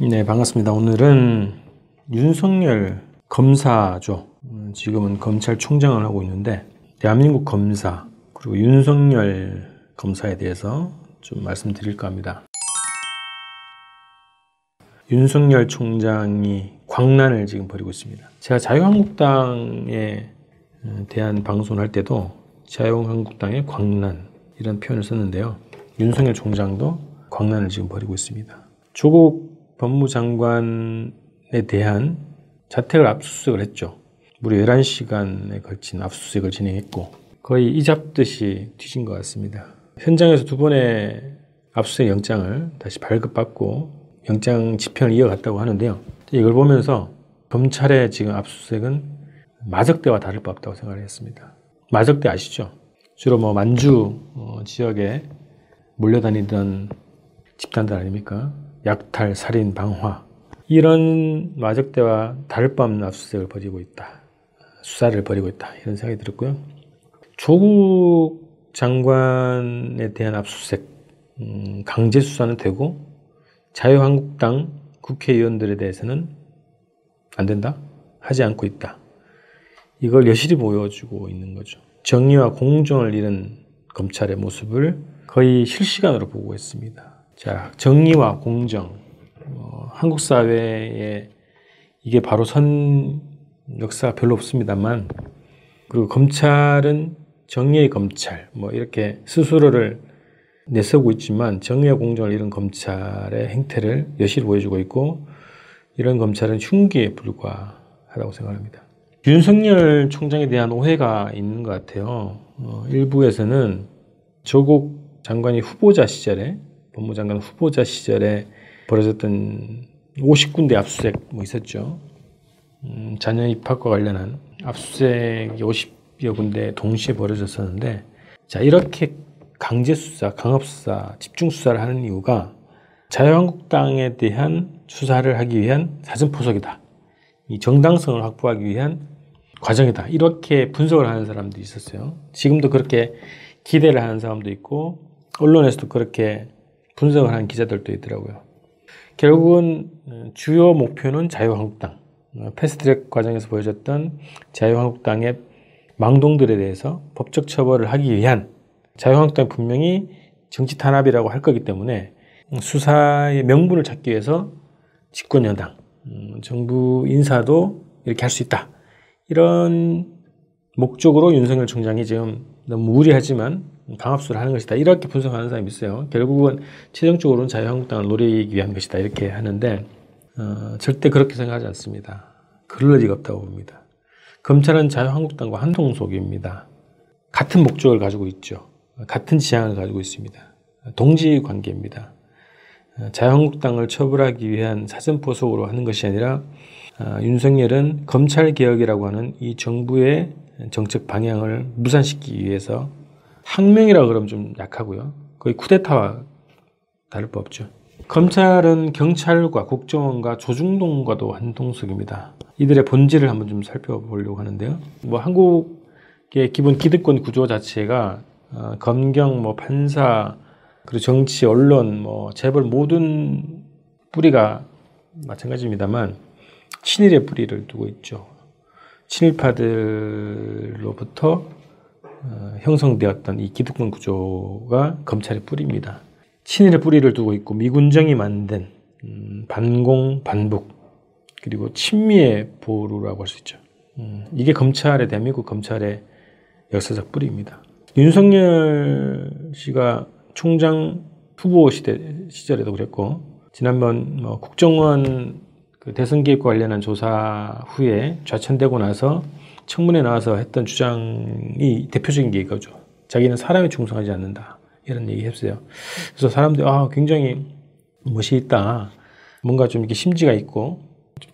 네, 반갑습니다. 오늘은 윤석열 검사죠. 음, 지금은 검찰총장을 하고 있는데, 대한민국 검사, 그리고 윤석열 검사에 대해서 좀 말씀드릴까 합니다. 윤석열 총장이 광란을 지금 벌이고 있습니다. 제가 자유한국당에 어, 대한 방송을 할 때도 자유한국당의 광란 이런 표현을 썼는데요. 윤석열 총장도 광란을 지금 벌이고 있습니다. 조국 법무장관에 대한 자택을 압수수색을 했죠. 무려 11시간에 걸친 압수수색을 진행했고 거의 이잡듯이 뒤진 것 같습니다. 현장에서 두 번의 압수수색 영장을 다시 발급받고 영장 집행을 이어갔다고 하는데요. 이걸 보면서 검찰의 지금 압수수색은 마적대와 다를 바 없다고 생각을 했습니다. 마적대 아시죠? 주로 뭐 만주 어, 지역에 몰려다니던 집단들 아닙니까? 약탈, 살인, 방화 이런 마적대와 없는 압수수색을 벌이고 있다. 수사를 벌이고 있다. 이런 생각이 들었고요. 조국 장관에 대한 압수수색 음, 강제 수사는 되고 자유한국당 국회의원들에 대해서는 안 된다. 하지 않고 있다. 이걸 여실히 보여주고 있는 거죠. 정의와 공정을 잃은 검찰의 모습을 거의 실시간으로 보고 있습니다. 자, 정의와 공정. 어, 한국 사회에 이게 바로 선 역사가 별로 없습니다만, 그리고 검찰은 정의의 검찰, 뭐 이렇게 스스로를 내세우고 있지만 정의와 공정을 잃은 검찰의 행태를 여실히 보여주고 있고, 이런 검찰은 흉기에 불과하다고 생각합니다. 윤석열 총장에 대한 오해가 있는 것 같아요. 어, 일부에서는 조국 장관이 후보자 시절에 법무장관 후보자 시절에 벌어졌던 50군데 압수수색 뭐 있었죠. 음, 자녀 입학과 관련한 압수수색이 50여 군데 동시에 벌어졌었는데 자 이렇게 강제 수사, 강압 수사, 집중 수사를 하는 이유가 자유한국당에 대한 수사를 하기 위한 사전 포석이다. 이 정당성을 확보하기 위한 과정이다. 이렇게 분석을 하는 사람도 있었어요. 지금도 그렇게 기대를 하는 사람도 있고 언론에서도 그렇게 분석을 하는 기자들도 있더라고요. 결국은 주요 목표는 자유한국당. 패스트트랙 과정에서 보여줬던 자유한국당의 망동들에 대해서 법적 처벌을 하기 위한 자유한국당 분명히 정치 탄압이라고 할 거기 때문에 수사의 명분을 찾기 위해서 집권 여당, 음, 정부 인사도 이렇게 할 수 있다. 이런 목적으로 윤석열 총장이 지금 너무 무리하지만 강압수를 하는 것이다. 이렇게 분석하는 사람이 있어요. 결국은 최종적으로는 자유한국당을 노리기 위한 것이다. 이렇게 하는데 어, 절대 그렇게 생각하지 않습니다. 그럴 리가 없다고 봅니다. 검찰은 자유한국당과 한통속입니다. 같은 목적을 가지고 있죠. 같은 지향을 가지고 있습니다. 동지 관계입니다. 자유한국당을 처벌하기 위한 사전포석으로 하는 것이 아니라 어, 윤석열은 검찰 개혁이라고 하는 이 정부의 정책 방향을 무산시키기 위해서 항명이라 그러면 좀 약하고요. 거의 쿠데타와 다를 바 없죠. 검찰은 경찰과 국정원과 조중동과도 한동석입니다. 이들의 본질을 한번 좀 살펴보려고 하는데요. 뭐 한국의 기본 기득권 구조 자체가 어, 검경, 뭐 판사, 그리고 정치, 언론, 뭐 재벌 모든 뿌리가 마찬가지입니다만 친일의 뿌리를 두고 있죠. 친일파들로부터 어, 형성되었던 이 기득권 구조가 검찰의 뿌리입니다. 친일의 뿌리를 두고 있고 미군정이 만든 음, 반공 반북 그리고 친미의 보루라고 할 수 있죠. 음, 이게 검찰의 대한민국 검찰의 역사적 뿌리입니다. 윤석열 씨가 총장 후보 시대 시절에도 그랬고 지난번 뭐 국정원 그 대선 개입과 관련한 조사 후에 좌천되고 나서 청문회 나와서 했던 주장이 대표적인 게 이거죠. 자기는 사람에 충성하지 않는다. 이런 얘기 했어요. 그래서 사람들이, 아, 굉장히 멋이 있다. 뭔가 좀 이렇게 심지가 있고,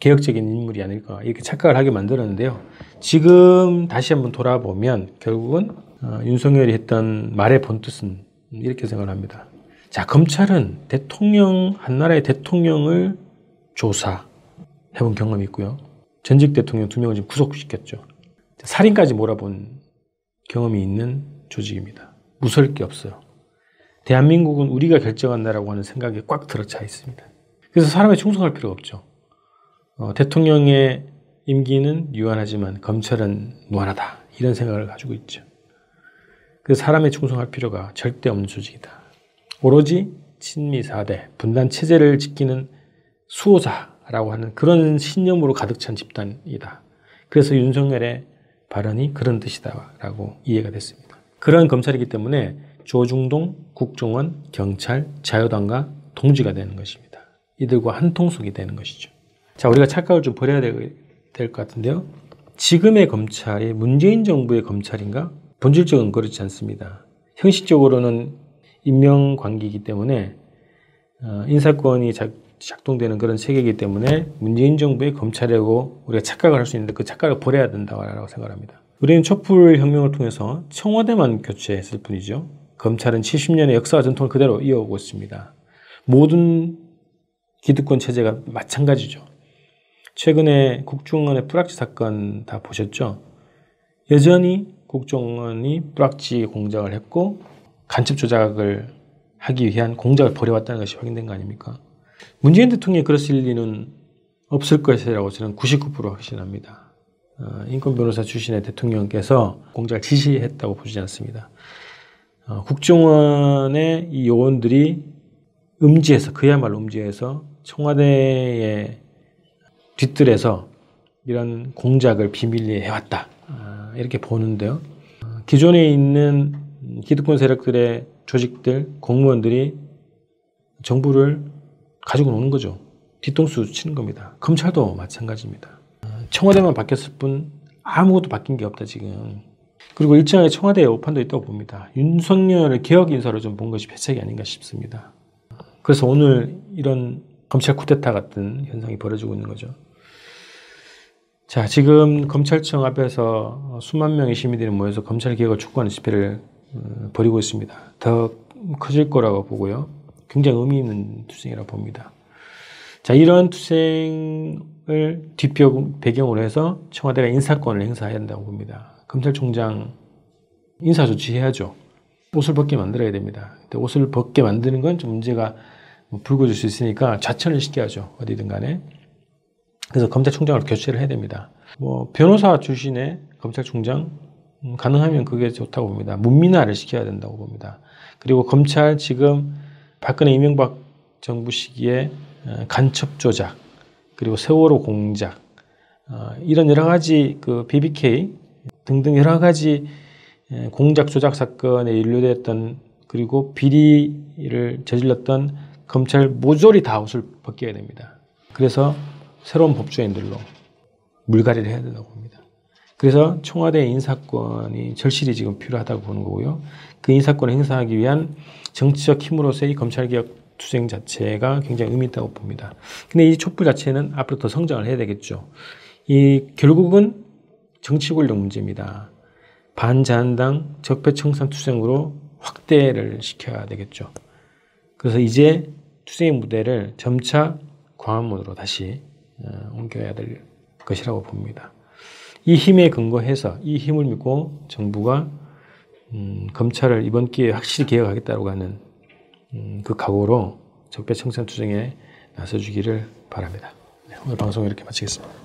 개혁적인 인물이 아닐까. 이렇게 착각을 하게 만들었는데요. 지금 다시 한번 돌아보면 결국은 어, 윤석열이 했던 말의 본뜻은 이렇게 생각을 합니다. 자, 검찰은 대통령, 한 나라의 대통령을 조사해본 경험이 있고요. 전직 대통령 두 명을 지금 구속시켰죠. 살인까지 몰아본 경험이 있는 조직입니다. 무서울 게 없어요. 대한민국은 우리가 결정한다라고 하는 생각에 꽉 들어차 있습니다. 그래서 사람에 충성할 필요가 없죠. 어, 대통령의 임기는 유한하지만 검찰은 무한하다. 이런 생각을 가지고 있죠. 그 사람에 충성할 필요가 절대 없는 조직이다. 오로지 친미 사대, 분단 체제를 지키는 수호자라고 하는 그런 신념으로 가득 찬 집단이다. 그래서 윤석열의 발언이 그런 뜻이다라고 이해가 됐습니다. 그런 검찰이기 때문에 조중동, 국정원, 경찰, 자유당과 동지가 되는 것입니다. 이들과 한 통속이 되는 것이죠. 자, 우리가 착각을 좀 버려야 될 것 같은데요. 지금의 검찰이 문재인 정부의 검찰인가? 본질적으로 그렇지 않습니다. 형식적으로는 임명 관계이기 때문에 어, 인사권이 작 동되는 그런 체계이기 때문에 문재인 정부의 검찰이라고 우리가 착각을 할 수 있는데 그 착각을 버려야 된다고 생각합니다. 우리는 촛불 혁명을 통해서 청와대만 교체했을 뿐이죠. 검찰은 70년의 역사와 전통을 그대로 이어오고 있습니다. 모든 기득권 체제가 마찬가지죠. 최근에 국정원의 뿌락지 사건 다 보셨죠? 여전히 국정원이 뿌락지 공작을 했고 간첩 조작을 하기 위한 공작을 벌여왔다는 것이 확인된 거 아닙니까? 문재인 대통령이 그랬을 리는 없을 것이라고 저는 99% 확신합니다. 어, 인권 변호사 출신의 대통령께서 공작을 지시했다고 보지 않습니다. 어, 국정원의 이 요원들이 음지에서 그야말로 음지에서 청와대의 뒤뜰에서 이런 공작을 비밀리에 해왔다 어, 이렇게 보는데요. 어, 기존에 있는 기득권 세력들의 조직들 공무원들이 정부를 가지고 노는 거죠. 뒤통수 치는 겁니다. 검찰도 마찬가지입니다. 어, 청와대만 바뀌었을 뿐 아무것도 바뀐 게 없다 지금. 그리고 일정하게 청와대에 오판도 있다고 봅니다. 윤석열을 개혁 인사로 좀 본 것이 배척이 아닌가 싶습니다. 그래서 오늘 이런 검찰 쿠데타 같은 현상이 벌어지고 있는 거죠. 자, 지금 검찰청 앞에서 수만 명의 시민들이 모여서 검찰 개혁을 촉구하는 집회를 어, 벌이고 있습니다. 더 커질 거라고 보고요. 굉장히 의미 있는 투쟁이라고 봅니다. 자, 이런 투쟁을 뒷벽 배경으로 해서 청와대가 인사권을 행사해야 한다고 봅니다. 검찰총장 인사 조치해야죠. 옷을 벗게 만들어야 됩니다. 근데 옷을 벗게 만드는 건 좀 문제가 뭐 불거질 수 있으니까 좌천을 시켜야죠. 어디든 간에. 그래서 검찰총장을 교체를 해야 됩니다. 뭐 변호사 출신의 검찰총장 음, 가능하면 그게 좋다고 봅니다. 문민화를 시켜야 된다고 봅니다. 그리고 검찰 지금 박근혜 이명박 정부 시기에 어, 간첩 조작 그리고 세월호 공작 어, 이런 여러 가지 그 BBK 등등 여러 가지 공작 조작 사건에 연루됐던 그리고 비리를 저질렀던 검찰 모조리 다 옷을 벗겨야 됩니다. 그래서 새로운 법조인들로 물갈이를 해야 된다고 봅니다. 그래서 청와대 인사권이 절실히 지금 필요하다고 보는 거고요. 그 인사권을 행사하기 위한 정치적 힘으로서의 검찰개혁 투쟁 자체가 굉장히 의미 있다고 봅니다. 근데 이 촛불 자체는 앞으로 더 성장을 해야 되겠죠. 이 결국은 정치 권력 문제입니다. 반자한당 적폐청산 투쟁으로 확대를 시켜야 되겠죠. 그래서 이제 투쟁의 무대를 점차 광화문으로 다시 어, 옮겨야 될 것이라고 봅니다. 이 힘에 근거해서 이 힘을 믿고 정부가 음, 검찰을 이번 기회에 확실히 개혁하겠다고 하는 음, 그 각오로 적폐청산 투쟁에 나서주기를 바랍니다. 네, 오늘 방송 이렇게 마치겠습니다.